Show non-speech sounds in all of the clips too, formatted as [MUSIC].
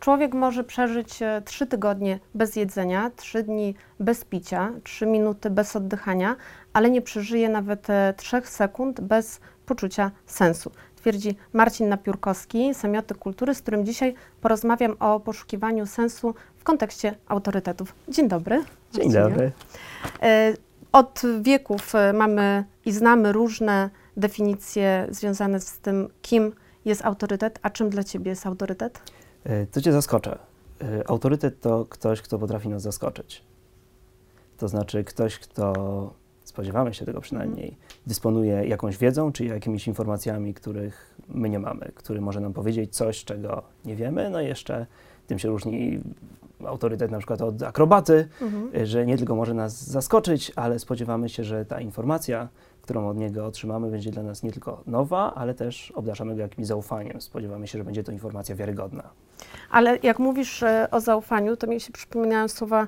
Człowiek może przeżyć e, trzy tygodnie bez jedzenia, trzy dni bez picia, trzy minuty bez oddychania, ale nie przeżyje nawet e, trzech sekund bez poczucia sensu. Twierdzi Marcin Napiórkowski, semiotyk kultury, z którym dzisiaj porozmawiam o poszukiwaniu sensu w kontekście autorytetów. Dzień dobry. Dzień dobry. E, od wieków mamy i znamy różne definicje związane z tym, kim jest autorytet, a czym dla Ciebie jest autorytet? E, to cię zaskoczę. E, autorytet to ktoś, kto potrafi nas zaskoczyć. To znaczy ktoś, kto, spodziewamy się tego przynajmniej, dysponuje jakąś wiedzą czy jakimiś informacjami, których my nie mamy, który może nam powiedzieć coś, czego nie wiemy. No i jeszcze tym się różni autorytet na przykład od akrobaty, mhm. że nie tylko może nas zaskoczyć, ale spodziewamy się, że ta informacja, którą od niego otrzymamy, będzie dla nas nie tylko nowa, ale też obdarzamy go jakimś zaufaniem. Spodziewamy się, że będzie to informacja wiarygodna. Ale jak mówisz e, o zaufaniu, to mi się przypominają słowa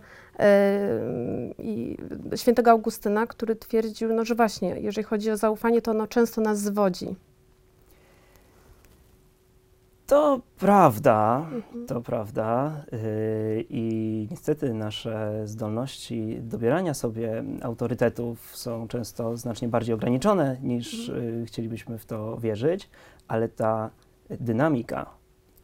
yy, świętego Augustyna, który twierdził, no, że właśnie, jeżeli chodzi o zaufanie, to ono często nas zwodzi. To prawda, mhm. to prawda. Yy, I niestety nasze zdolności dobierania sobie autorytetów są często znacznie bardziej ograniczone niż mhm. yy, chcielibyśmy w to wierzyć, ale ta dynamika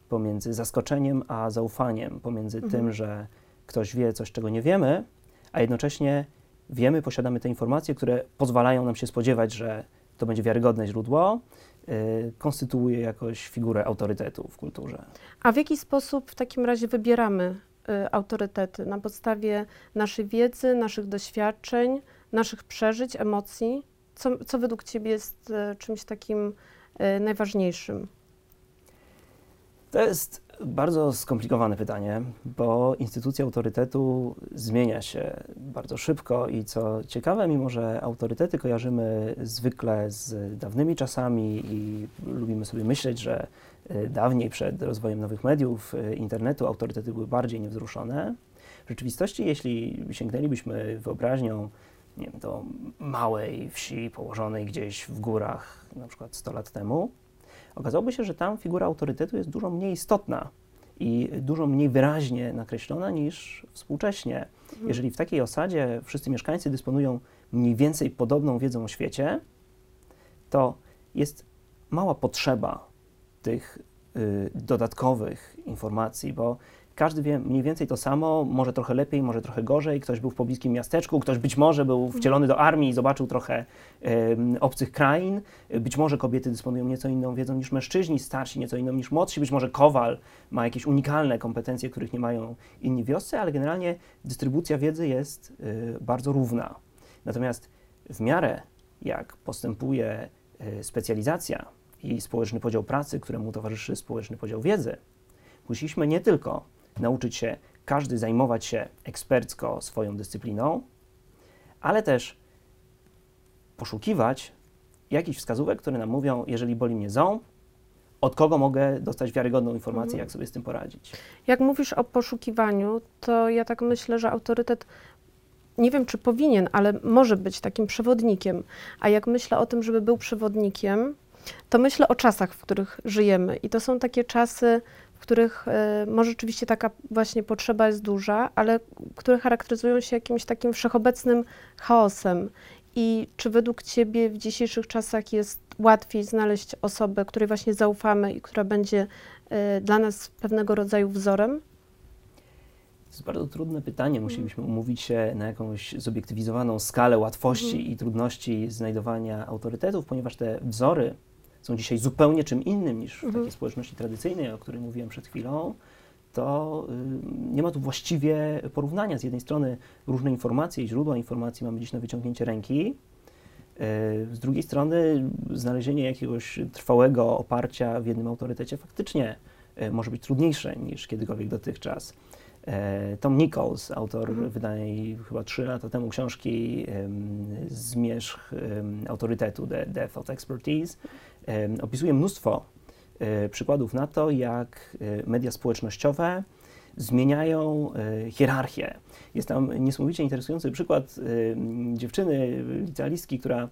pomiędzy zaskoczeniem a zaufaniem, pomiędzy mhm. tym, że ktoś wie coś, czego nie wiemy, a jednocześnie wiemy, posiadamy te informacje, które pozwalają nam się spodziewać, że to będzie wiarygodne źródło, Y, konstytuuje jakoś figurę autorytetu w kulturze. A w jaki sposób w takim razie wybieramy y, autorytety? Na podstawie naszej wiedzy, naszych doświadczeń, naszych przeżyć, emocji? Co, co według Ciebie jest y, czymś takim najważniejszym? To jest bardzo skomplikowane pytanie, bo instytucja autorytetu zmienia się bardzo szybko i co ciekawe, mimo że autorytety kojarzymy zwykle z dawnymi czasami i lubimy sobie myśleć, że e, dawniej przed rozwojem nowych mediów, e, internetu, autorytety były bardziej niewzruszone. W rzeczywistości, jeśli sięgnęlibyśmy wyobraźnią nie wiem, do małej wsi położonej gdzieś w górach, na przykład 100 lat temu, okazałoby się, że tam figura autorytetu jest dużo mniej istotna i dużo mniej wyraźnie nakreślona niż współcześnie. Mhm. Jeżeli w takiej osadzie wszyscy mieszkańcy dysponują mniej więcej podobną wiedzą o świecie, to jest mała potrzeba tych y, dodatkowych informacji, bo każdy wie mniej więcej to samo, może trochę lepiej, może trochę gorzej. Ktoś był w pobliskim miasteczku, ktoś być może był mhm. wcielony do armii i zobaczył trochę obcych krain. Być może kobiety dysponują nieco inną wiedzą niż mężczyźni, starsi nieco inną niż młodsi. Być może kowal ma jakieś unikalne kompetencje, których nie mają inni wioscy, ale generalnie dystrybucja wiedzy jest y, bardzo równa. Natomiast w miarę jak postępuje y, specjalizacja i społeczny podział pracy, któremu towarzyszy społeczny podział wiedzy, musieliśmy nie tylko nauczyć się każdy zajmować się ekspercko swoją dyscypliną, ale też poszukiwać jakichś wskazówek, które nam mówią, jeżeli boli mnie ząb, od kogo mogę dostać wiarygodną informację, mhm. jak sobie z tym poradzić. Jak mówisz o poszukiwaniu, to ja tak myślę, że autorytet nie wiem, czy powinien, ale może być takim przewodnikiem. A jak myślę o tym, żeby był przewodnikiem, to myślę o czasach, w których żyjemy. I to są takie czasy, w których e, może rzeczywiście taka właśnie potrzeba jest duża, ale które charakteryzują się jakimś takim wszechobecnym chaosem. I czy według Ciebie w dzisiejszych czasach jest łatwiej znaleźć osobę, której właśnie zaufamy i która będzie e, dla nas pewnego rodzaju wzorem? To jest bardzo trudne pytanie. Musielibyśmy umówić się na jakąś zobiektywizowaną skalę łatwości mhm. i trudności znajdowania autorytetów, ponieważ te wzory są dzisiaj zupełnie czym innym niż w mhm. takiej społeczności tradycyjnej, o której mówiłem przed chwilą, to y, nie ma tu właściwie porównania. Z jednej strony różne informacje i źródła informacji mamy dziś na wyciągnięcie ręki, Z drugiej strony znalezienie jakiegoś trwałego oparcia w jednym autorytecie faktycznie może być trudniejsze niż kiedykolwiek dotychczas. Tom Nichols, autor mhm. wydanej chyba trzy lata temu książki Zmierzch autorytetu, The Death of Expertise, opisuje mnóstwo przykładów na to, jak media społecznościowe zmieniają hierarchię. Jest tam niesamowicie interesujący przykład dziewczyny, licealistki, która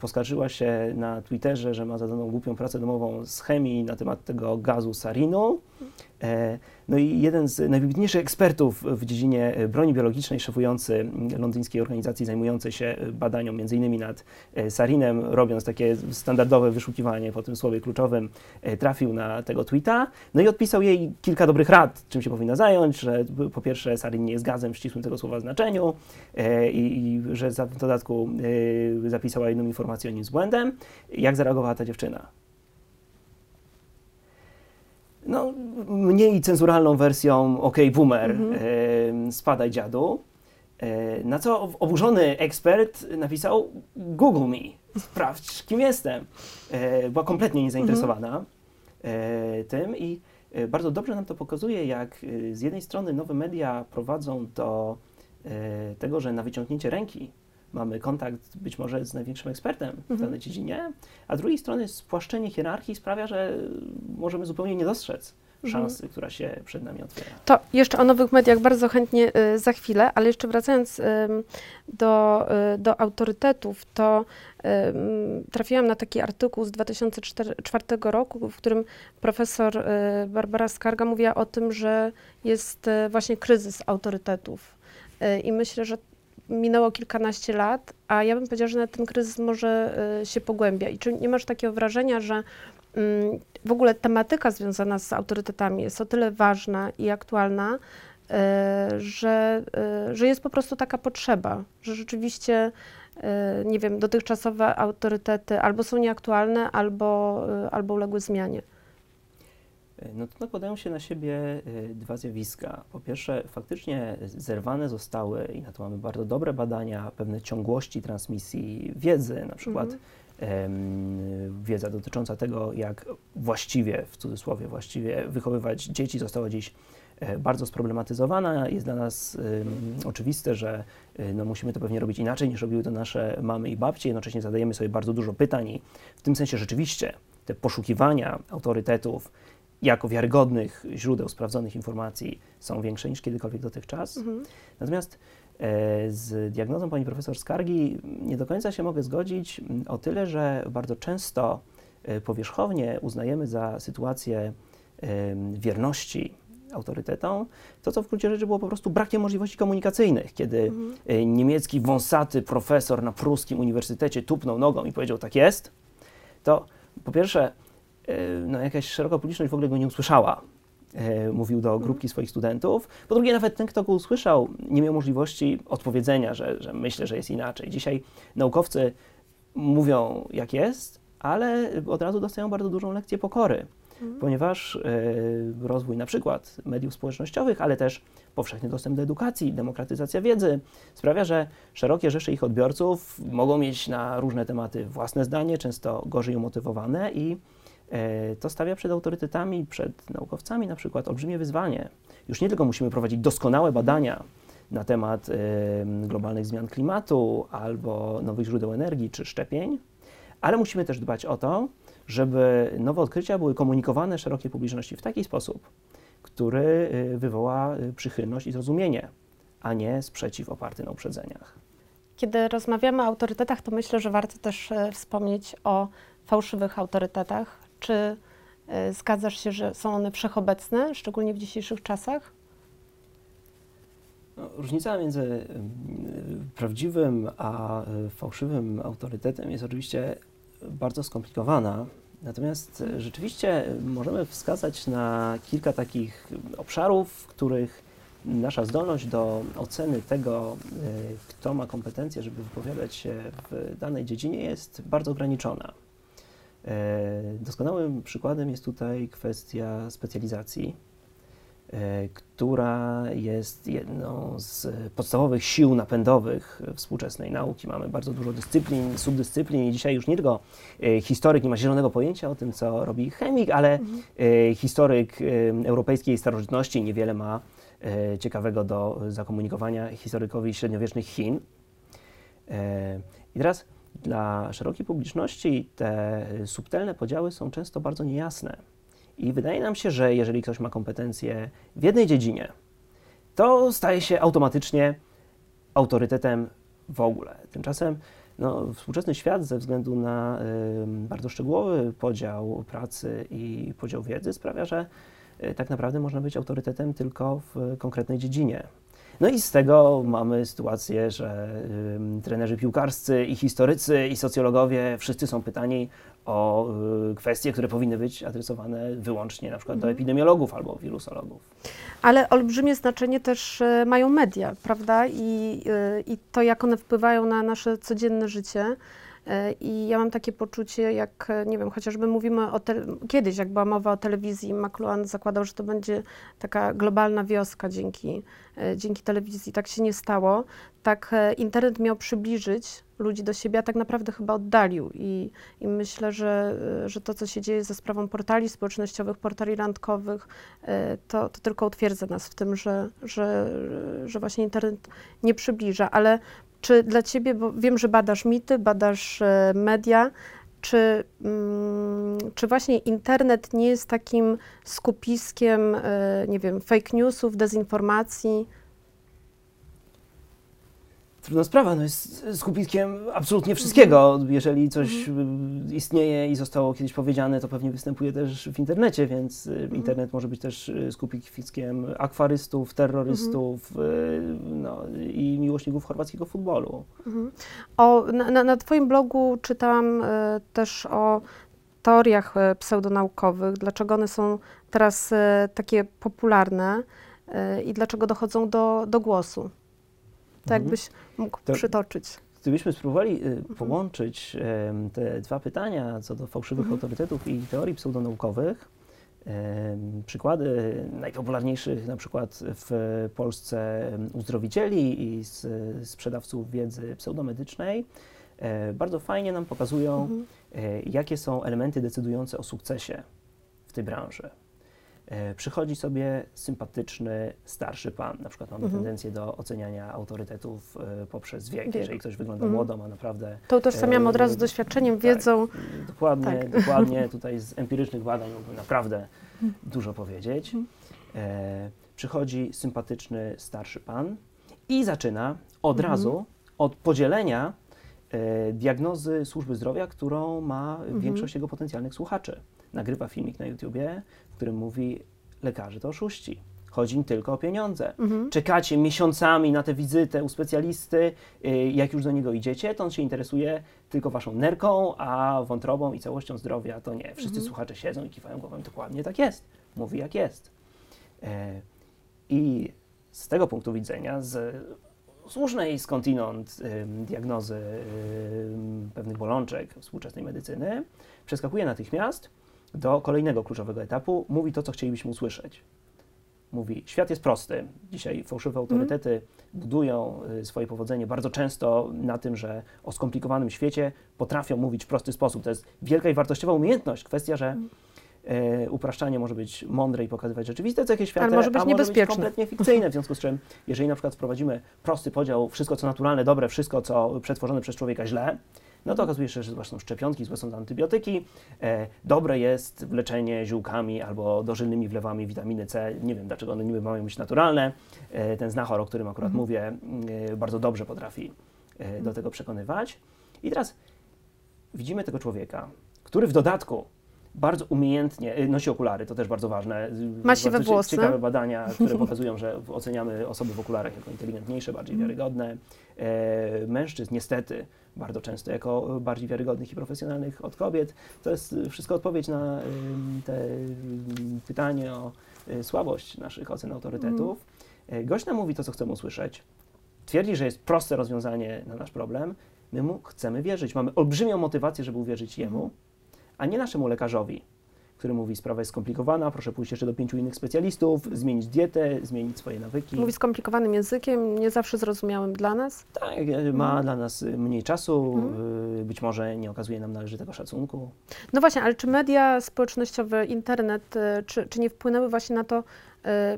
poskarżyła się na Twitterze, że ma zadaną głupią pracę domową z chemii na temat tego gazu sarinu. No i jeden z najwybitniejszych ekspertów w dziedzinie e, broni biologicznej, szefujący londyńskiej organizacji zajmującej się e, badaniom m.in. nad e, sarinem, robiąc takie standardowe wyszukiwanie po tym słowie kluczowym, trafił na tego tweeta, no i odpisał jej kilka dobrych rad, czym się powinna zająć, że po pierwsze sarin nie jest gazem w ścisłym tego słowa znaczeniu i, i że w dodatku zapisała jedną informację o nim z błędem. Jak zareagowała ta dziewczyna? no, mniej cenzuralną wersją OK Boomer, mhm. e, spadaj dziadu. E, na co oburzony ekspert napisał Google me, sprawdź kim jestem. E, była kompletnie niezainteresowana mhm. e, tym i bardzo dobrze nam to pokazuje, jak z jednej strony nowe media prowadzą do tego, że na wyciągnięcie ręki mamy kontakt być może z największym ekspertem w mhm. danej dziedzinie, a z drugiej strony spłaszczenie hierarchii sprawia, że możemy zupełnie nie dostrzec mhm. szansy, mhm. która się przed nami otwiera. To jeszcze o nowych mediach bardzo chętnie y, za chwilę, ale jeszcze wracając y, do, y, do autorytetów, to trafiłam na taki artykuł z 2004 roku, w którym profesor y, Barbara Skarga mówiła o tym, że jest y, właśnie kryzys autorytetów. Y, I myślę, że minęło kilkanaście lat, a ja bym powiedziała, że ten kryzys może y, się pogłębia. I czy nie masz takiego wrażenia, że mm, w ogóle tematyka związana z autorytetami jest o tyle ważna i aktualna, y, że, y, że jest po prostu taka potrzeba, że rzeczywiście, nie wiem, dotychczasowe autorytety albo są nieaktualne, albo, albo uległy zmianie. No to nakładają się na siebie y, dwa zjawiska. Po pierwsze, faktycznie zerwane zostały, i na to mamy bardzo dobre badania, pewne ciągłości transmisji wiedzy, na przykład mhm. wiedza dotycząca tego, jak właściwie, w cudzysłowie, właściwie wychowywać dzieci została dziś e, bardzo sproblematyzowana. Jest dla nas oczywiste, że no, musimy to pewnie robić inaczej niż robiły to nasze mamy i babcie. Jednocześnie zadajemy sobie bardzo dużo pytań i w tym sensie rzeczywiście te poszukiwania autorytetów, jako wiarygodnych źródeł sprawdzonych informacji są większe niż kiedykolwiek dotychczas. Mhm. Natomiast e, z diagnozą pani profesor Skargi nie do końca się mogę zgodzić o tyle, że bardzo często e, powierzchownie uznajemy za sytuację e, wierności autorytetom, to co w gruncie rzeczy było po prostu brakiem możliwości komunikacyjnych, kiedy mhm. Niemiecki wąsaty profesor na pruskim uniwersytecie tupnął nogą i powiedział tak jest, to po pierwsze no, jakaś szeroka publiczność w ogóle go nie usłyszała. E, mówił do grupki swoich studentów. Po drugie, nawet ten, kto go usłyszał, nie miał możliwości odpowiedzenia, że, że myślę, że jest inaczej. Dzisiaj naukowcy mówią, jak jest, ale od razu dostają bardzo dużą lekcję pokory, mhm. ponieważ e, rozwój na przykład mediów społecznościowych, ale też powszechny dostęp do edukacji, demokratyzacja wiedzy sprawia, że szerokie rzesze ich odbiorców mogą mieć na różne tematy własne zdanie, często gorzej umotywowane i E, to stawia przed autorytetami, przed naukowcami na przykład olbrzymie wyzwanie. Już nie tylko musimy prowadzić doskonałe badania na temat globalnych zmian klimatu albo nowych źródeł energii czy szczepień, ale musimy też dbać o to, żeby nowe odkrycia były komunikowane szerokiej publiczności w taki sposób, który y, wywoła przychylność i zrozumienie, a nie sprzeciw oparty na uprzedzeniach. Kiedy rozmawiamy o autorytetach, to myślę, że warto też e, wspomnieć o fałszywych autorytetach, czy e, zgadzasz się, że są one wszechobecne, szczególnie w dzisiejszych czasach? No, różnica między prawdziwym a e, fałszywym autorytetem jest oczywiście bardzo skomplikowana. Natomiast e, rzeczywiście możemy wskazać na kilka takich obszarów, w których nasza zdolność do oceny tego, kto ma kompetencje, żeby wypowiadać się w danej dziedzinie, jest bardzo ograniczona. E, doskonałym przykładem jest tutaj kwestia specjalizacji. e, która jest jedną z podstawowych sił napędowych współczesnej nauki. Mamy bardzo dużo dyscyplin, subdyscyplin i dzisiaj już nie tylko e, historyk nie ma zielonego pojęcia o tym, co robi chemik, ale mhm. historyk europejskiej starożytności niewiele ma ciekawego do zakomunikowania historykowi średniowiecznych Chin. I teraz dla szerokiej publiczności te subtelne podziały są często bardzo niejasne. I wydaje nam się, że jeżeli ktoś ma kompetencje w jednej dziedzinie, to staje się automatycznie autorytetem w ogóle. Tymczasem no, współczesny świat ze względu na y, bardzo szczegółowy podział pracy i podział wiedzy sprawia, że y, tak naprawdę można być autorytetem tylko w konkretnej dziedzinie. No i z tego mamy sytuację, że y, trenerzy piłkarscy i historycy i socjologowie wszyscy są pytani o y, kwestie, które powinny być adresowane wyłącznie na przykład do mhm. epidemiologów albo wirusologów. Ale olbrzymie znaczenie też y, mają media, prawda? I, y, I to, jak one wpływają na nasze codzienne życie. E, I ja mam takie poczucie, jak nie wiem, chociażby mówimy o kiedyś, jak była mowa o telewizji, McLuhan zakładał, że to będzie taka globalna wioska dzięki, e, dzięki telewizji. Tak się nie stało. Tak e, internet miał przybliżyć ludzi do siebie, a tak naprawdę chyba oddalił. I, i myślę, że, że to, co się dzieje ze sprawą portali społecznościowych, portali randkowych, to, to tylko utwierdza nas w tym, że, że, że właśnie internet nie przybliża. Ale czy dla ciebie, bo wiem, że badasz mity, badasz e, media, czy, mm, czy właśnie internet nie jest takim skupiskiem, e, nie wiem, fake newsów, dezinformacji? Trudna sprawa, no jest skupiskiem absolutnie wszystkiego. Jeżeli coś mhm. istnieje i zostało kiedyś powiedziane, to pewnie występuje też w internecie, więc y, mhm. internet może być też y, skupiskiem akwarystów, terrorystów mhm. no, i miłośników chorwackiego futbolu. Mhm. O, na, na Twoim blogu czytam y, też o teoriach pseudonaukowych, dlaczego one są teraz takie popularne i dlaczego dochodzą do, do głosu. To mhm. jakbyś mógł to, przytoczyć. Gdybyśmy spróbowali y, mhm. połączyć te dwa pytania co do fałszywych mhm. autorytetów i teorii pseudonaukowych, przykłady najpopularniejszych na przykład w Polsce uzdrowicieli i sprzedawców wiedzy pseudomedycznej, e, bardzo fajnie nam pokazują, mhm. E, jakie są elementy decydujące o sukcesie w tej branży. E, przychodzi sobie sympatyczny, starszy pan. Na przykład mamy mhm. tendencję do oceniania autorytetów e, poprzez wiek. wiek. Jeżeli ktoś wygląda mhm. młodo, ma naprawdę... To utożsamiamy od razu z doświadczeniem, tak, wiedzą. Dokładnie, tak. dokładnie. [LAUGHS] Tutaj z empirycznych badań mógłbym naprawdę mhm. dużo powiedzieć. Mhm. E, przychodzi sympatyczny, starszy pan i zaczyna od mhm. razu od podzielenia e, diagnozy służby zdrowia, którą ma większość jego potencjalnych słuchaczy. Nagrywa filmik na YouTubie, który mówi: lekarze to oszuści. Chodzi im tylko o pieniądze. Mhm. Czekacie miesiącami na tę wizytę u specjalisty. Y, jak już do niego idziecie, to on się interesuje tylko waszą nerką, a wątrobą i całością zdrowia to nie. Wszyscy mhm. słuchacze siedzą i kiwają głową. Dokładnie tak jest. Mówi jak jest. E, I z tego punktu widzenia, z słusznej skądinąd diagnozy pewnych bolączek współczesnej medycyny, przeskakuje natychmiast do kolejnego kluczowego etapu, mówi to, co chcielibyśmy usłyszeć. Mówi, świat jest prosty. Dzisiaj fałszywe mhm. autorytety mm. budują y, swoje powodzenie bardzo często na tym, że o skomplikowanym świecie potrafią mówić w prosty sposób. To jest wielka i wartościowa umiejętność. Kwestia, że mm. upraszczanie może być mądre i pokazywać rzeczywiste cechy świata, Ale może być a może być kompletnie fikcyjne. W związku z czym, jeżeli na przykład wprowadzimy prosty podział, wszystko co naturalne, dobre, wszystko co przetworzone przez człowieka źle, no to okazuje się, że złe są szczepionki, złe są antybiotyki. E, dobre jest leczenie ziółkami albo dożylnymi wlewami witaminy C. Nie wiem, dlaczego one niby mają być naturalne. E, ten znachor, o którym akurat mhm. mówię, e, bardzo dobrze potrafi do tego przekonywać. I teraz widzimy tego człowieka, który w dodatku bardzo umiejętnie, y, nosi okulary, to też bardzo ważne. Ma siwe włosy. Ciekawe badania, które [LAUGHS] pokazują, że oceniamy osoby w okularach jako inteligentniejsze, bardziej mhm. wiarygodne. E, mężczyzn niestety bardzo często jako bardziej wiarygodnych i profesjonalnych od kobiet. To jest wszystko odpowiedź na te pytanie o y, słabość naszych ocen autorytetów. Mm. Gość nam mówi to, co chcemy usłyszeć. Twierdzi, że jest proste rozwiązanie na nasz problem. My mu chcemy wierzyć. Mamy olbrzymią motywację, żeby uwierzyć jemu. A nie naszemu lekarzowi, który mówi, sprawa jest skomplikowana, proszę pójść jeszcze do pięciu innych specjalistów, zmienić dietę, zmienić swoje nawyki. Mówi skomplikowanym językiem, nie zawsze zrozumiałym dla nas. Tak, e, ma Mhm. dla nas y, mniej czasu, Mhm. y, być może nie okazuje nam należytego szacunku. No właśnie, ale czy media społecznościowe, internet, czy, czy nie wpłynęły właśnie na to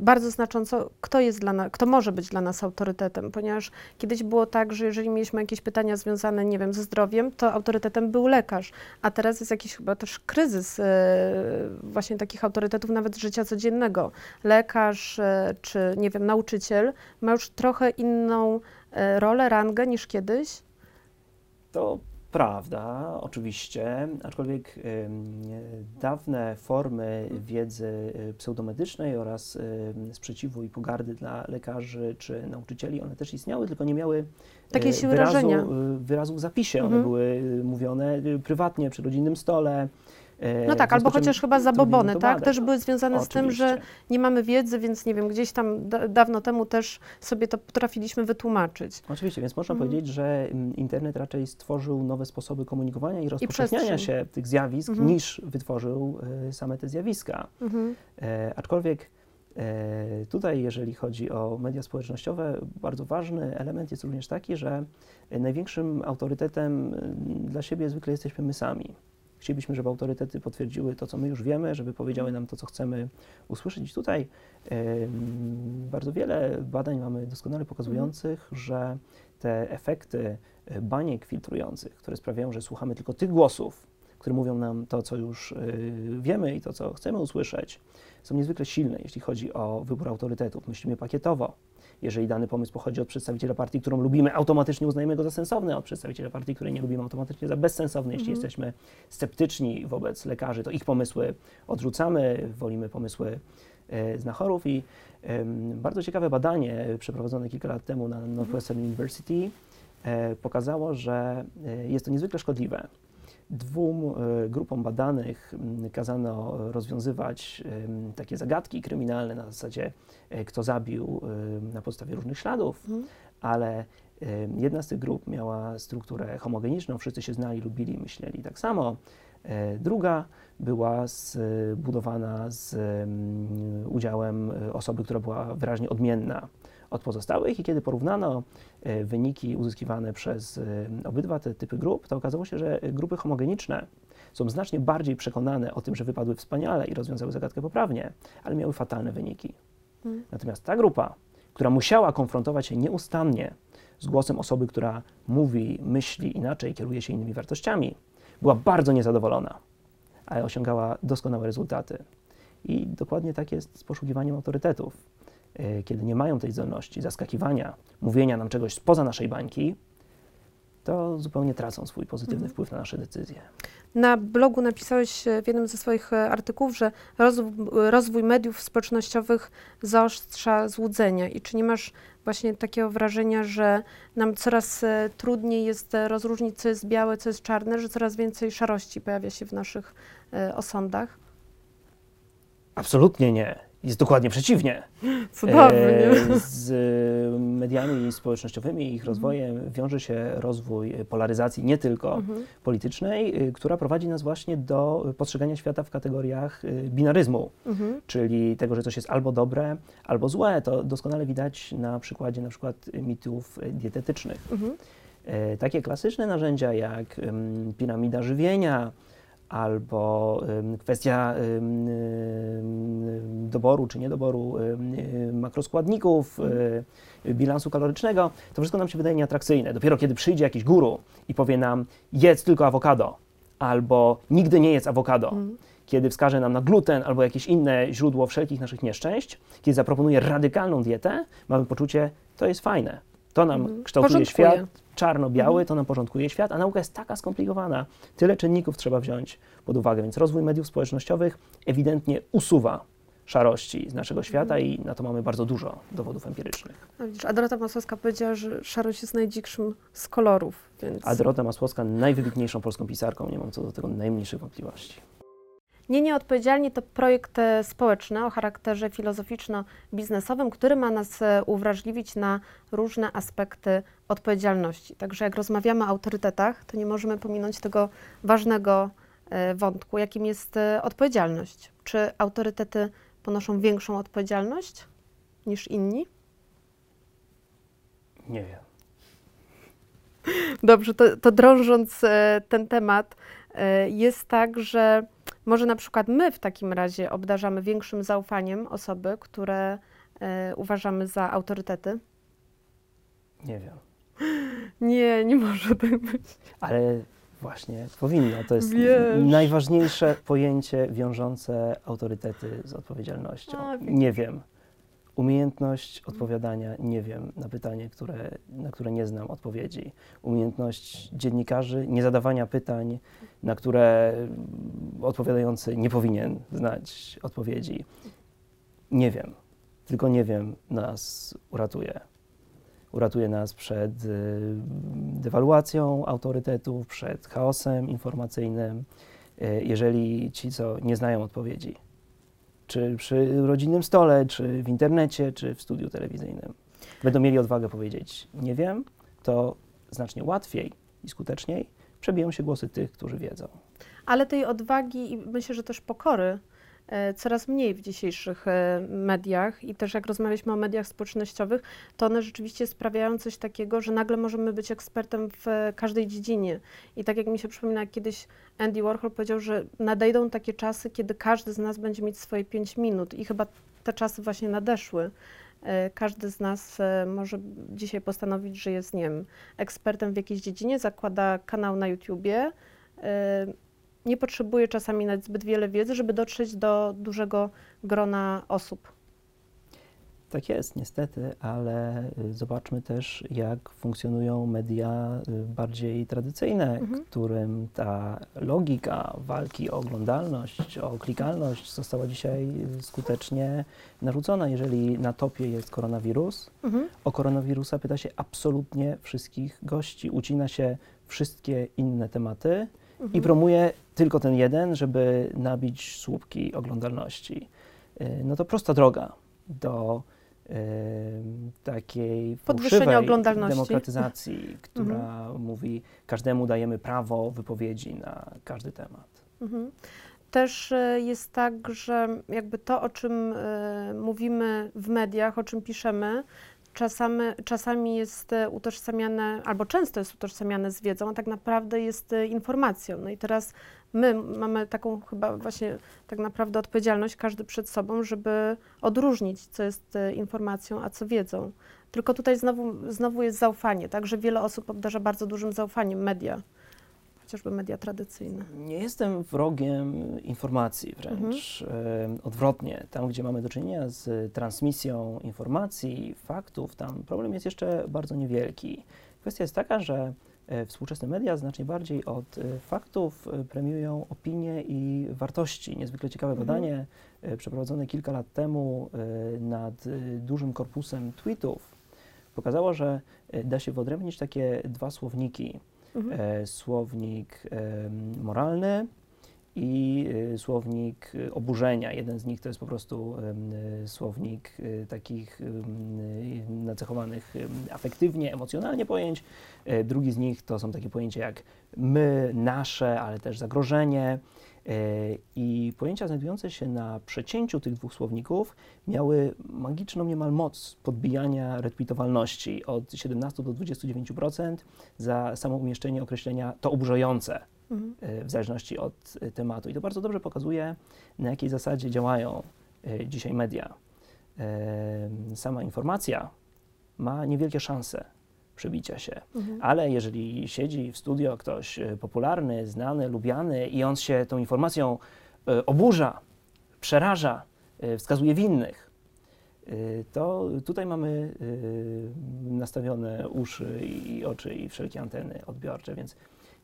bardzo znacząco, kto jest dla kto może być dla nas autorytetem? Ponieważ kiedyś było tak, że jeżeli mieliśmy jakieś pytania związane, nie wiem, ze zdrowiem, to autorytetem był lekarz, a teraz jest jakiś chyba też kryzys y, właśnie takich autorytetów nawet życia codziennego. Lekarz y, czy, nie wiem, nauczyciel ma już trochę inną y, rolę, rangę niż kiedyś. To prawda, oczywiście, aczkolwiek dawne formy wiedzy y, pseudomedycznej oraz sprzeciwu i pogardy dla lekarzy czy nauczycieli, one też istniały, tylko nie miały Takiej y, siły wyrazu, rażenia. y, wyrazu w zapisie. One Mhm. były mówione y, prywatnie, przy rodzinnym stole. Y, No tak, albo chociaż chyba zabobony, tak? Też były związane z tym, że nie mamy wiedzy, więc nie wiem, gdzieś tam da dawno temu też sobie to potrafiliśmy wytłumaczyć. Oczywiście, więc można Mhm. powiedzieć, że mm, internet raczej stworzył nowe sposoby komunikowania i rozpowszechniania przestrzeń. się tych zjawisk, Mhm. niż wytworzył y, same te zjawiska. Mhm. E, aczkolwiek e, tutaj, jeżeli chodzi o media społecznościowe, bardzo ważny element jest również taki, że e, największym autorytetem m, dla siebie zwykle jesteśmy my sami. Chcielibyśmy, żeby autorytety potwierdziły to, co my już wiemy, żeby powiedziały nam to, co chcemy usłyszeć. Tutaj bardzo wiele badań mamy doskonale pokazujących, że te efekty e, baniek filtrujących, które sprawiają, że słuchamy tylko tych głosów, które mówią nam to, co już y, wiemy i to, co chcemy usłyszeć, są niezwykle silne, jeśli chodzi o wybór autorytetów. Myślimy pakietowo. Jeżeli dany pomysł pochodzi od przedstawiciela partii, którą lubimy, automatycznie uznajemy go za sensowny, a od przedstawiciela partii, której nie lubimy, automatycznie za bezsensowny. Jeśli Mhm. jesteśmy sceptyczni wobec lekarzy, to ich pomysły odrzucamy, wolimy pomysły e, znachorów i bardzo ciekawe badanie przeprowadzone kilka lat temu na Northwestern University e, pokazało, że e, jest to niezwykle szkodliwe. Dwóm e, grupom badanych m, kazano rozwiązywać takie zagadki kryminalne na zasadzie, e, kto zabił na podstawie różnych śladów, Mhm. ale jedna z tych grup miała strukturę homogeniczną, wszyscy się znali, lubili, myśleli tak samo. E, Druga była zbudowana z em, udziałem osoby, która była wyraźnie odmienna od pozostałych i kiedy porównano e, wyniki uzyskiwane przez e, obydwa te typy grup, to okazało się, że grupy homogeniczne są znacznie bardziej przekonane o tym, że wypadły wspaniale i rozwiązały zagadkę poprawnie, ale miały fatalne wyniki. Mhm. Natomiast ta grupa, która musiała konfrontować się nieustannie z głosem osoby, która mówi, myśli inaczej, kieruje się innymi wartościami, była bardzo niezadowolona, ale osiągała doskonałe rezultaty. I dokładnie tak jest z poszukiwaniem autorytetów. E, Kiedy nie mają tej zdolności zaskakiwania, mówienia nam czegoś spoza naszej bańki, to zupełnie tracą swój pozytywny Mhm. wpływ na nasze decyzje. Na blogu napisałeś e, w jednym ze swoich e, artykułów, że rozwój, mediów społecznościowych zaostrza złudzenia. I czy nie masz właśnie takiego wrażenia, że nam coraz e, trudniej jest rozróżnić, co jest białe, co jest czarne, że coraz więcej szarości pojawia się w naszych osądach? Absolutnie nie. Jest dokładnie przeciwnie. Cudownie. E, Z e, mediami społecznościowymi i ich rozwojem wiąże się rozwój polaryzacji nie tylko Mhm. politycznej, y, która prowadzi nas właśnie do postrzegania świata w kategoriach binaryzmu, Mhm. czyli tego, że coś jest albo dobre, albo złe. To doskonale widać na przykładzie na przykład mitów dietetycznych. Mhm. E, Takie klasyczne narzędzia jak piramida żywienia albo kwestia doboru czy niedoboru makroskładników, y, bilansu kalorycznego, to wszystko nam się wydaje nieatrakcyjne. Dopiero kiedy przyjdzie jakiś guru i powie nam jedz tylko awokado albo nigdy nie jedz awokado, Mhm. kiedy wskaże nam na gluten albo jakieś inne źródło wszelkich naszych nieszczęść, kiedy zaproponuje radykalną dietę, mamy poczucie, to jest fajne. To nam Mhm. kształtuje Porządkuje. świat czarno-biały, to nam porządkuje świat, a nauka jest taka skomplikowana. Tyle czynników trzeba wziąć pod uwagę, więc rozwój mediów społecznościowych ewidentnie usuwa szarości z naszego świata i na to mamy bardzo dużo dowodów empirycznych. A widzisz, a Dorota Masłowska powiedziała, że szarość jest najdzikszym z kolorów, więc... A Dorota Masłowska najwybitniejszą polską pisarką, nie mam co do tego najmniejszych wątpliwości. Nie Nieodpowiedzialni to projekt e, społeczny o charakterze filozoficzno-biznesowym, który ma nas e, uwrażliwić na różne aspekty odpowiedzialności. Także jak rozmawiamy o autorytetach, to nie możemy pominąć tego ważnego e, wątku, jakim jest odpowiedzialność. Czy autorytety ponoszą większą odpowiedzialność niż inni? Nie wiem. Dobrze, to, to drążąc ten temat, jest tak, że może na przykład my w takim razie obdarzamy większym zaufaniem osoby, które e, uważamy za autorytety? Nie wiem. Nie, nie może tak być. Ale właśnie powinno. To jest Wiesz. najważniejsze pojęcie wiążące autorytety z odpowiedzialnością. A, nie wiem. Umiejętność odpowiadania nie wiem na pytanie, które, na które nie znam odpowiedzi. Umiejętność dziennikarzy nie zadawania pytań, na które odpowiadający nie powinien znać odpowiedzi. Nie wiem. Tylko nie wiem nas uratuje. Uratuje nas przed y, dewaluacją autorytetów, przed chaosem informacyjnym, y, jeżeli ci, co nie znają odpowiedzi, czy przy rodzinnym stole, czy w internecie, czy w studiu telewizyjnym, będą mieli odwagę powiedzieć: Nie wiem, to znacznie łatwiej i skuteczniej przebiją się głosy tych, którzy wiedzą. Ale tej odwagi i myślę, że też pokory coraz mniej w dzisiejszych e, mediach i też jak rozmawialiśmy o mediach społecznościowych, to one rzeczywiście sprawiają coś takiego, że nagle możemy być ekspertem w e, każdej dziedzinie. I tak jak mi się przypomina, kiedyś Andy Warhol powiedział, że nadejdą takie czasy, kiedy każdy z nas będzie mieć swoje 5 minut i chyba te czasy właśnie nadeszły. E, Każdy z nas e, może dzisiaj postanowić, że jest, nie wiem, ekspertem w jakiejś dziedzinie, zakłada kanał na YouTubie, e, nie potrzebuje czasami nawet zbyt wiele wiedzy, żeby dotrzeć do dużego grona osób. Tak jest, niestety, ale y, zobaczmy też, jak funkcjonują media y, bardziej tradycyjne, Mhm. którym ta logika walki o oglądalność, o klikalność została dzisiaj y, skutecznie narzucona. Jeżeli na topie jest koronawirus, Mhm. o koronawirusa pyta się absolutnie wszystkich gości, ucina się wszystkie inne tematy i Mhm. promuje tylko ten jeden, żeby nabić słupki oglądalności. Y, No to prosta droga do y, takiej Podwyższenia oglądalności. demokratyzacji, [LAUGHS] która mówi każdemu dajemy prawo wypowiedzi na każdy temat. Mhm. Też e, jest tak, że jakby to, o czym e, mówimy w mediach, o czym piszemy, czasami, czasami jest e, utożsamiane, albo często jest utożsamiane z wiedzą, a tak naprawdę jest e, informacją. No i teraz my mamy taką chyba właśnie tak naprawdę odpowiedzialność, każdy przed sobą, żeby odróżnić, co jest e, informacją, a co wiedzą. Tylko tutaj znowu, znowu jest zaufanie, tak, że wiele osób obdarza bardzo dużym zaufaniem media, chociażby media tradycyjne. Nie jestem wrogiem informacji, wręcz e, odwrotnie. Tam, gdzie mamy do czynienia z transmisją informacji, faktów, tam problem jest jeszcze bardzo niewielki. Kwestia jest taka, że e, współczesne media znacznie bardziej od e, faktów premiują opinie i wartości. Niezwykle ciekawe Mhm. badanie przeprowadzone kilka lat temu nad dużym korpusem tweetów pokazało, że da się wyodrębnić takie dwa słowniki Mhm. e, słownik moralny i e, słownik e, oburzenia. Jeden z nich to jest po prostu słownik takich nacechowanych afektywnie, emocjonalnie pojęć. Drugi z nich to są takie pojęcia jak my, nasze, ale też zagrożenie. E, I pojęcia znajdujące się na przecięciu tych dwóch słowników miały magiczną niemal moc podbijania retweetowalności od 17 do 29% za samo umieszczenie określenia to oburzające Mhm. e, w zależności od e, tematu. I to bardzo dobrze pokazuje, na jakiej zasadzie działają dzisiaj media. Sama informacja ma niewielkie szanse przebicia się. Mhm. Ale jeżeli siedzi w studio ktoś e, popularny, znany, lubiany i on się tą informacją e, oburza, przeraża, e, wskazuje winnych, to tutaj mamy nastawione uszy i oczy i wszelkie anteny odbiorcze, więc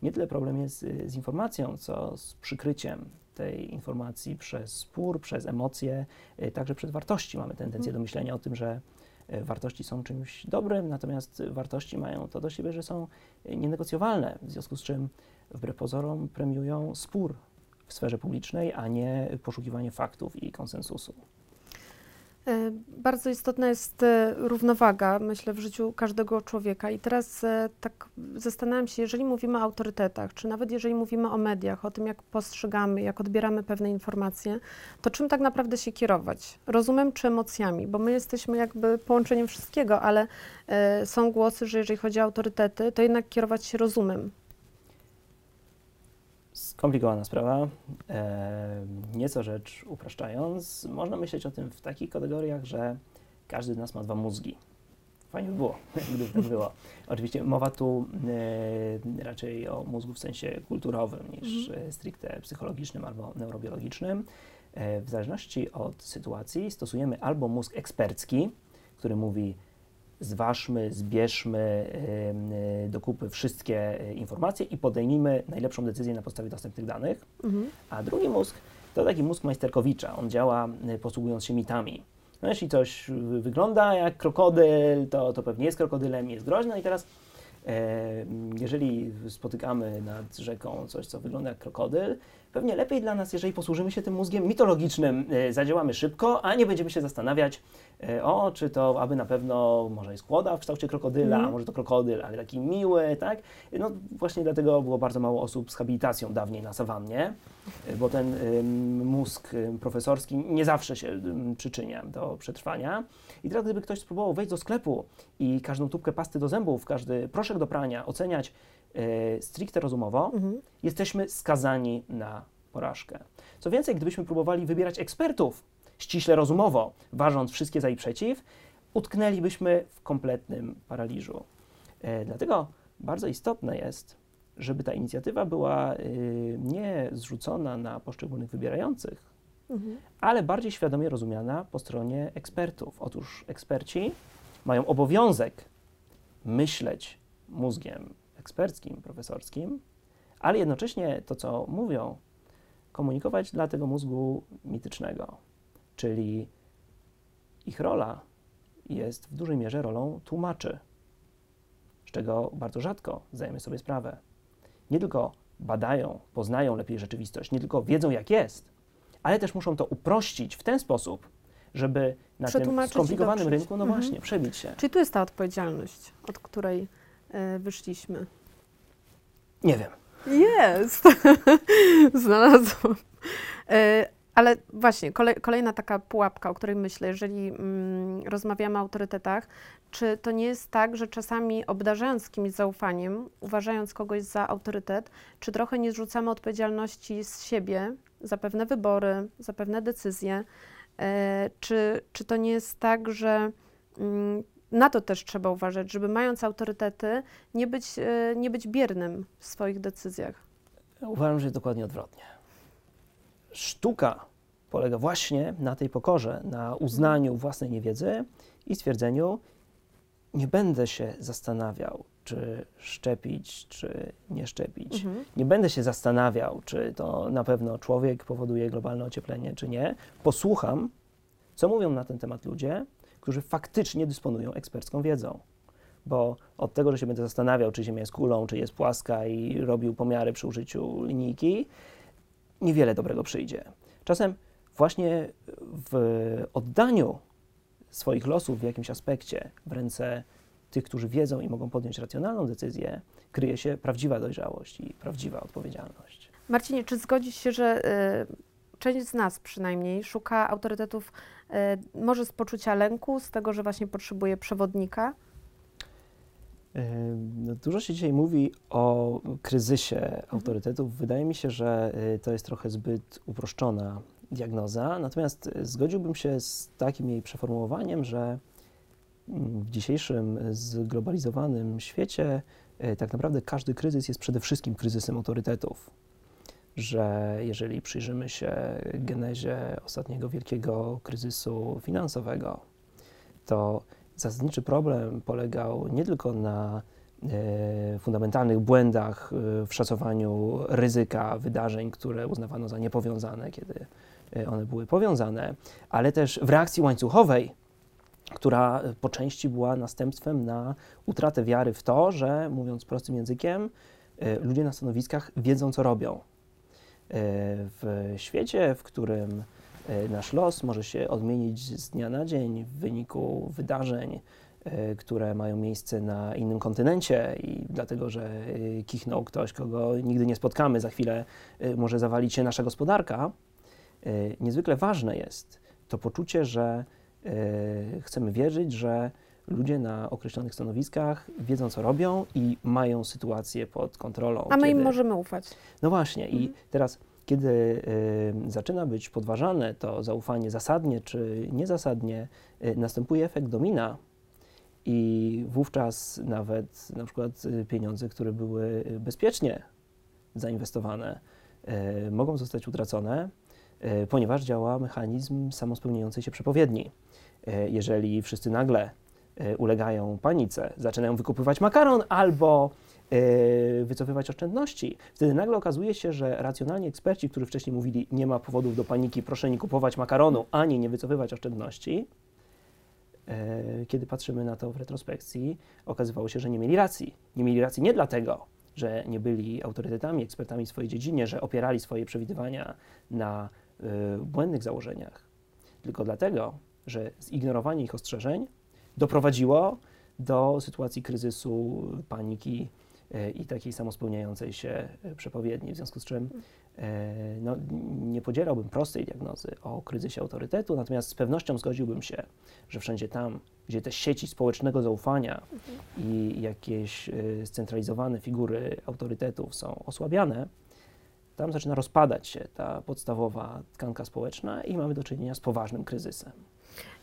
nie tyle problem jest z informacją, co z przykryciem tej informacji przez spór, przez emocje, także przez wartości. Mamy tendencję do myślenia o tym, że wartości są czymś dobrym, natomiast wartości mają to do siebie, że są e, nienegocjowalne, w związku z czym wbrew pozorom premiują spór w sferze publicznej, a nie poszukiwanie faktów i konsensusu. E, bardzo istotna jest e, równowaga, myślę, w życiu każdego człowieka. I teraz e, tak zastanawiam się, jeżeli mówimy o autorytetach, czy nawet jeżeli mówimy o mediach, o tym, jak postrzegamy, jak odbieramy pewne informacje, to czym tak naprawdę się kierować? Rozumem czy emocjami? Bo my jesteśmy jakby połączeniem wszystkiego, ale są głosy, że jeżeli chodzi o autorytety, to jednak kierować się rozumem skomplikowana sprawa. E, nieco rzecz upraszczając, można myśleć o tym w takich kategoriach, że każdy z nas ma dwa mózgi. Fajnie by było, [LAUGHS] gdyby tak było. Oczywiście mowa tu e, raczej o mózgu w sensie kulturowym niż mhm. stricte psychologicznym albo neurobiologicznym. E, w zależności od sytuacji stosujemy albo mózg ekspercki, który mówi zważmy, zbierzmy do kupy wszystkie e, informacje i podejmijmy najlepszą decyzję na podstawie dostępnych danych. Mhm. A drugi mózg to taki mózg Majsterkowicza. On działa e, posługując się mitami. No, jeśli coś wygląda jak krokodyl, to, to pewnie jest krokodylem, jest groźne i teraz jeżeli spotykamy nad rzeką coś, co wygląda jak krokodyl, pewnie lepiej dla nas, jeżeli posłużymy się tym mózgiem mitologicznym, zadziałamy szybko, a nie będziemy się zastanawiać, E, o, czy to aby na pewno może jest kłoda w kształcie krokodyla, mm. a może to krokodyl, ale taki miły, tak? No właśnie dlatego było bardzo mało osób z habilitacją dawniej na sawannie, e, bo ten mózg profesorski nie zawsze się przyczynia do przetrwania. I teraz gdyby ktoś spróbował wejść do sklepu i każdą tubkę pasty do zębów, każdy proszek do prania oceniać e, stricte rozumowo, -hmm. jesteśmy skazani na porażkę. Co więcej, gdybyśmy próbowali wybierać ekspertów, ściśle rozumowo, ważąc wszystkie za i przeciw, utknęlibyśmy w kompletnym paraliżu. E, dlatego bardzo istotne jest, żeby ta inicjatywa była y, nie zrzucona na poszczególnych wybierających, mhm. ale bardziej świadomie rozumiana po stronie ekspertów. Otóż eksperci mają obowiązek myśleć mózgiem eksperckim, profesorskim, ale jednocześnie to, co mówią, komunikować dla tego mózgu mitycznego. Czyli ich rola jest w dużej mierze rolą tłumaczy, z czego bardzo rzadko zdajemy sobie sprawę. Nie tylko badają, poznają lepiej rzeczywistość, nie tylko wiedzą, jak jest, ale też muszą to uprościć w ten sposób, żeby na tym skomplikowanym rynku, no mhm. właśnie, przebić się. Czyli tu jest ta odpowiedzialność, od której y, wyszliśmy. Nie wiem. Jest. [LAUGHS] Znalazłam. Y, ale właśnie, kolej, kolejna taka pułapka, o której myślę, jeżeli mm, rozmawiamy o autorytetach, czy to nie jest tak, że czasami obdarzając kimś zaufaniem, uważając kogoś za autorytet, czy trochę nie zrzucamy odpowiedzialności z siebie za pewne wybory, za pewne decyzje? E, czy, czy to nie jest tak, że mm, na to też trzeba uważać, żeby mając autorytety, nie być, e, nie być biernym w swoich decyzjach? Uważam, że jest dokładnie odwrotnie sztuka polega właśnie na tej pokorze, na uznaniu własnej niewiedzy i stwierdzeniu, nie będę się zastanawiał, czy szczepić, czy nie szczepić. Mhm. Nie będę się zastanawiał, czy to na pewno człowiek powoduje globalne ocieplenie, czy nie. Posłucham, co mówią na ten temat ludzie, którzy faktycznie dysponują ekspercką wiedzą. Bo od tego, że się będę zastanawiał, czy Ziemia jest kulą, czy jest płaska i robił pomiary przy użyciu linijki, niewiele dobrego przyjdzie. Czasem właśnie w oddaniu swoich losów w jakimś aspekcie w ręce tych, którzy wiedzą i mogą podjąć racjonalną decyzję, kryje się prawdziwa dojrzałość i prawdziwa odpowiedzialność. Marcinie, czy zgodzisz się, że y, część z nas przynajmniej szuka autorytetów może z poczucia lęku, z tego, że właśnie potrzebuje przewodnika? No, dużo się dzisiaj mówi o kryzysie mhm. autorytetów. Wydaje mi się, że y, to jest trochę zbyt uproszczona diagnoza, natomiast zgodziłbym się z takim jej przeformułowaniem, że mm, w dzisiejszym zglobalizowanym świecie tak naprawdę każdy kryzys jest przede wszystkim kryzysem autorytetów. Że jeżeli przyjrzymy się genezie ostatniego wielkiego kryzysu finansowego, to zasadniczy problem polegał nie tylko na e, fundamentalnych błędach e, w szacowaniu ryzyka wydarzeń, które uznawano za niepowiązane, kiedy e, one były powiązane, ale też w reakcji łańcuchowej, która po części była następstwem na utratę wiary w to, że mówiąc prostym językiem, ludzie na stanowiskach wiedzą, co robią. W świecie, w którym E, nasz los może się odmienić z dnia na dzień w wyniku wydarzeń, e, które mają miejsce na innym kontynencie i dlatego, że e, kichnął ktoś, kogo nigdy nie spotkamy, za chwilę może zawalić się nasza gospodarka. Niezwykle ważne jest to poczucie, że chcemy wierzyć, że ludzie na określonych stanowiskach wiedzą, co robią i mają sytuację pod kontrolą. A my kiedy... im możemy ufać. No właśnie. Mhm. I teraz kiedy y, zaczyna być podważane to zaufanie zasadnie czy niezasadnie, y, następuje efekt domina i wówczas nawet na przykład y, pieniądze, które były bezpiecznie zainwestowane, mogą zostać utracone, ponieważ działa mechanizm samospełniającej się przepowiedni. Jeżeli wszyscy nagle ulegają panice, zaczynają wykupywać makaron albo E, wycofywać oszczędności. Wtedy nagle okazuje się, że racjonalni eksperci, którzy wcześniej mówili, nie ma powodów do paniki, proszę nie kupować makaronu, ani nie wycofywać oszczędności, e, kiedy patrzymy na to w retrospekcji, okazywało się, że nie mieli racji. Nie mieli racji nie dlatego, że nie byli autorytetami, ekspertami w swojej dziedzinie, że opierali swoje przewidywania na błędnych założeniach, tylko dlatego, że zignorowanie ich ostrzeżeń doprowadziło do sytuacji kryzysu, paniki, E, i takiej samospełniającej się e, przepowiedni, w związku z czym e, no, nie podzielałbym prostej diagnozy o kryzysie autorytetu, natomiast z pewnością zgodziłbym się, że wszędzie tam, gdzie te sieci społecznego zaufania mhm. i jakieś scentralizowane figury autorytetów są osłabiane, tam zaczyna rozpadać się ta podstawowa tkanka społeczna i mamy do czynienia z poważnym kryzysem.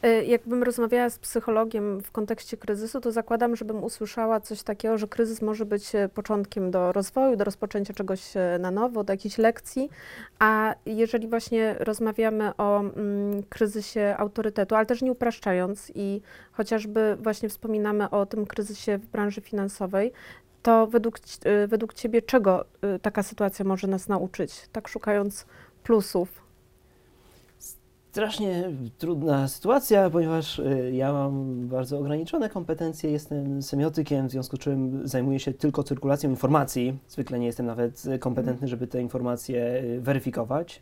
E, jakbym rozmawiała z psychologiem w kontekście kryzysu, to zakładam, żebym usłyszała coś takiego, że kryzys może być e, początkiem do rozwoju, do rozpoczęcia czegoś e, na nowo, do jakiejś lekcji, a jeżeli właśnie rozmawiamy o mm, kryzysie autorytetu, ale też nie upraszczając i chociażby właśnie wspominamy o tym kryzysie w branży finansowej, to według, według Ciebie czego taka sytuacja może nas nauczyć, tak szukając plusów? Strasznie trudna sytuacja, ponieważ y, ja mam bardzo ograniczone kompetencje, jestem semiotykiem, w związku z czym zajmuję się tylko cyrkulacją informacji. Zwykle nie jestem nawet kompetentny, żeby te informacje y, weryfikować.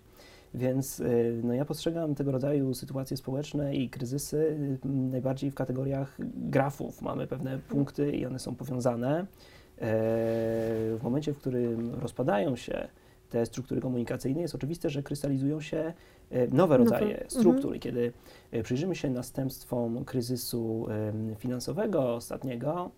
Więc y, no, ja postrzegam tego rodzaju sytuacje społeczne i kryzysy najbardziej w kategoriach grafów. Mamy pewne punkty i one są powiązane. E, w momencie, w którym rozpadają się te struktury komunikacyjne, jest oczywiste, że krystalizują się e, nowe rodzaje nowe. struktur. Mhm. Kiedy e, przyjrzymy się następstwom kryzysu finansowego ostatniego,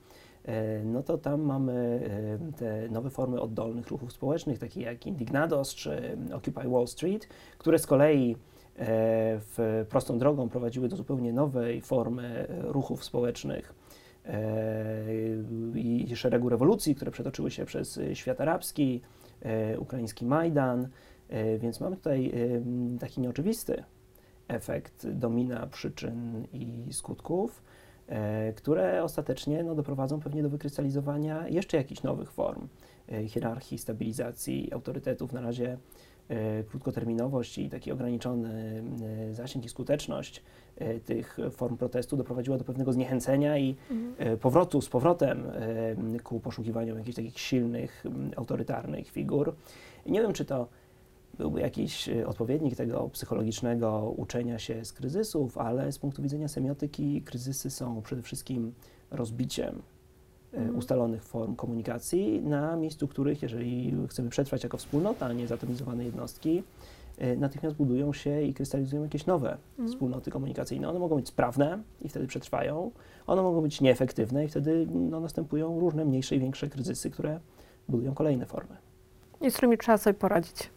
e, no to tam mamy te nowe formy oddolnych ruchów społecznych, takie jak Indignados czy Occupy Wall Street, które z kolei w prostą drogą prowadziły do zupełnie nowej formy ruchów społecznych i szeregu rewolucji, które przetoczyły się przez świat arabski, ukraiński Majdan, e, więc mamy tutaj e, taki nieoczywisty efekt domina przyczyn i skutków, które ostatecznie no, doprowadzą pewnie do wykrystalizowania jeszcze jakichś nowych form hierarchii, stabilizacji, autorytetów. Na razie krótkoterminowość i taki ograniczony zasięg i skuteczność tych form protestu doprowadziła do pewnego zniechęcenia i mhm. powrotu z powrotem ku poszukiwaniu jakichś takich silnych, autorytarnych figur. I nie wiem, czy to byłby jakiś odpowiednik tego psychologicznego uczenia się z kryzysów, ale z punktu widzenia semiotyki kryzysy są przede wszystkim rozbiciem mhm. ustalonych form komunikacji, na miejscu których, jeżeli chcemy przetrwać jako wspólnota, a nie zatomizowane jednostki, E, natychmiast budują się i krystalizują jakieś nowe mhm. wspólnoty komunikacyjne. One mogą być sprawne i wtedy przetrwają, one mogą być nieefektywne i wtedy no, następują różne mniejsze i większe kryzysy, które budują kolejne formy. I z którymi trzeba sobie poradzić.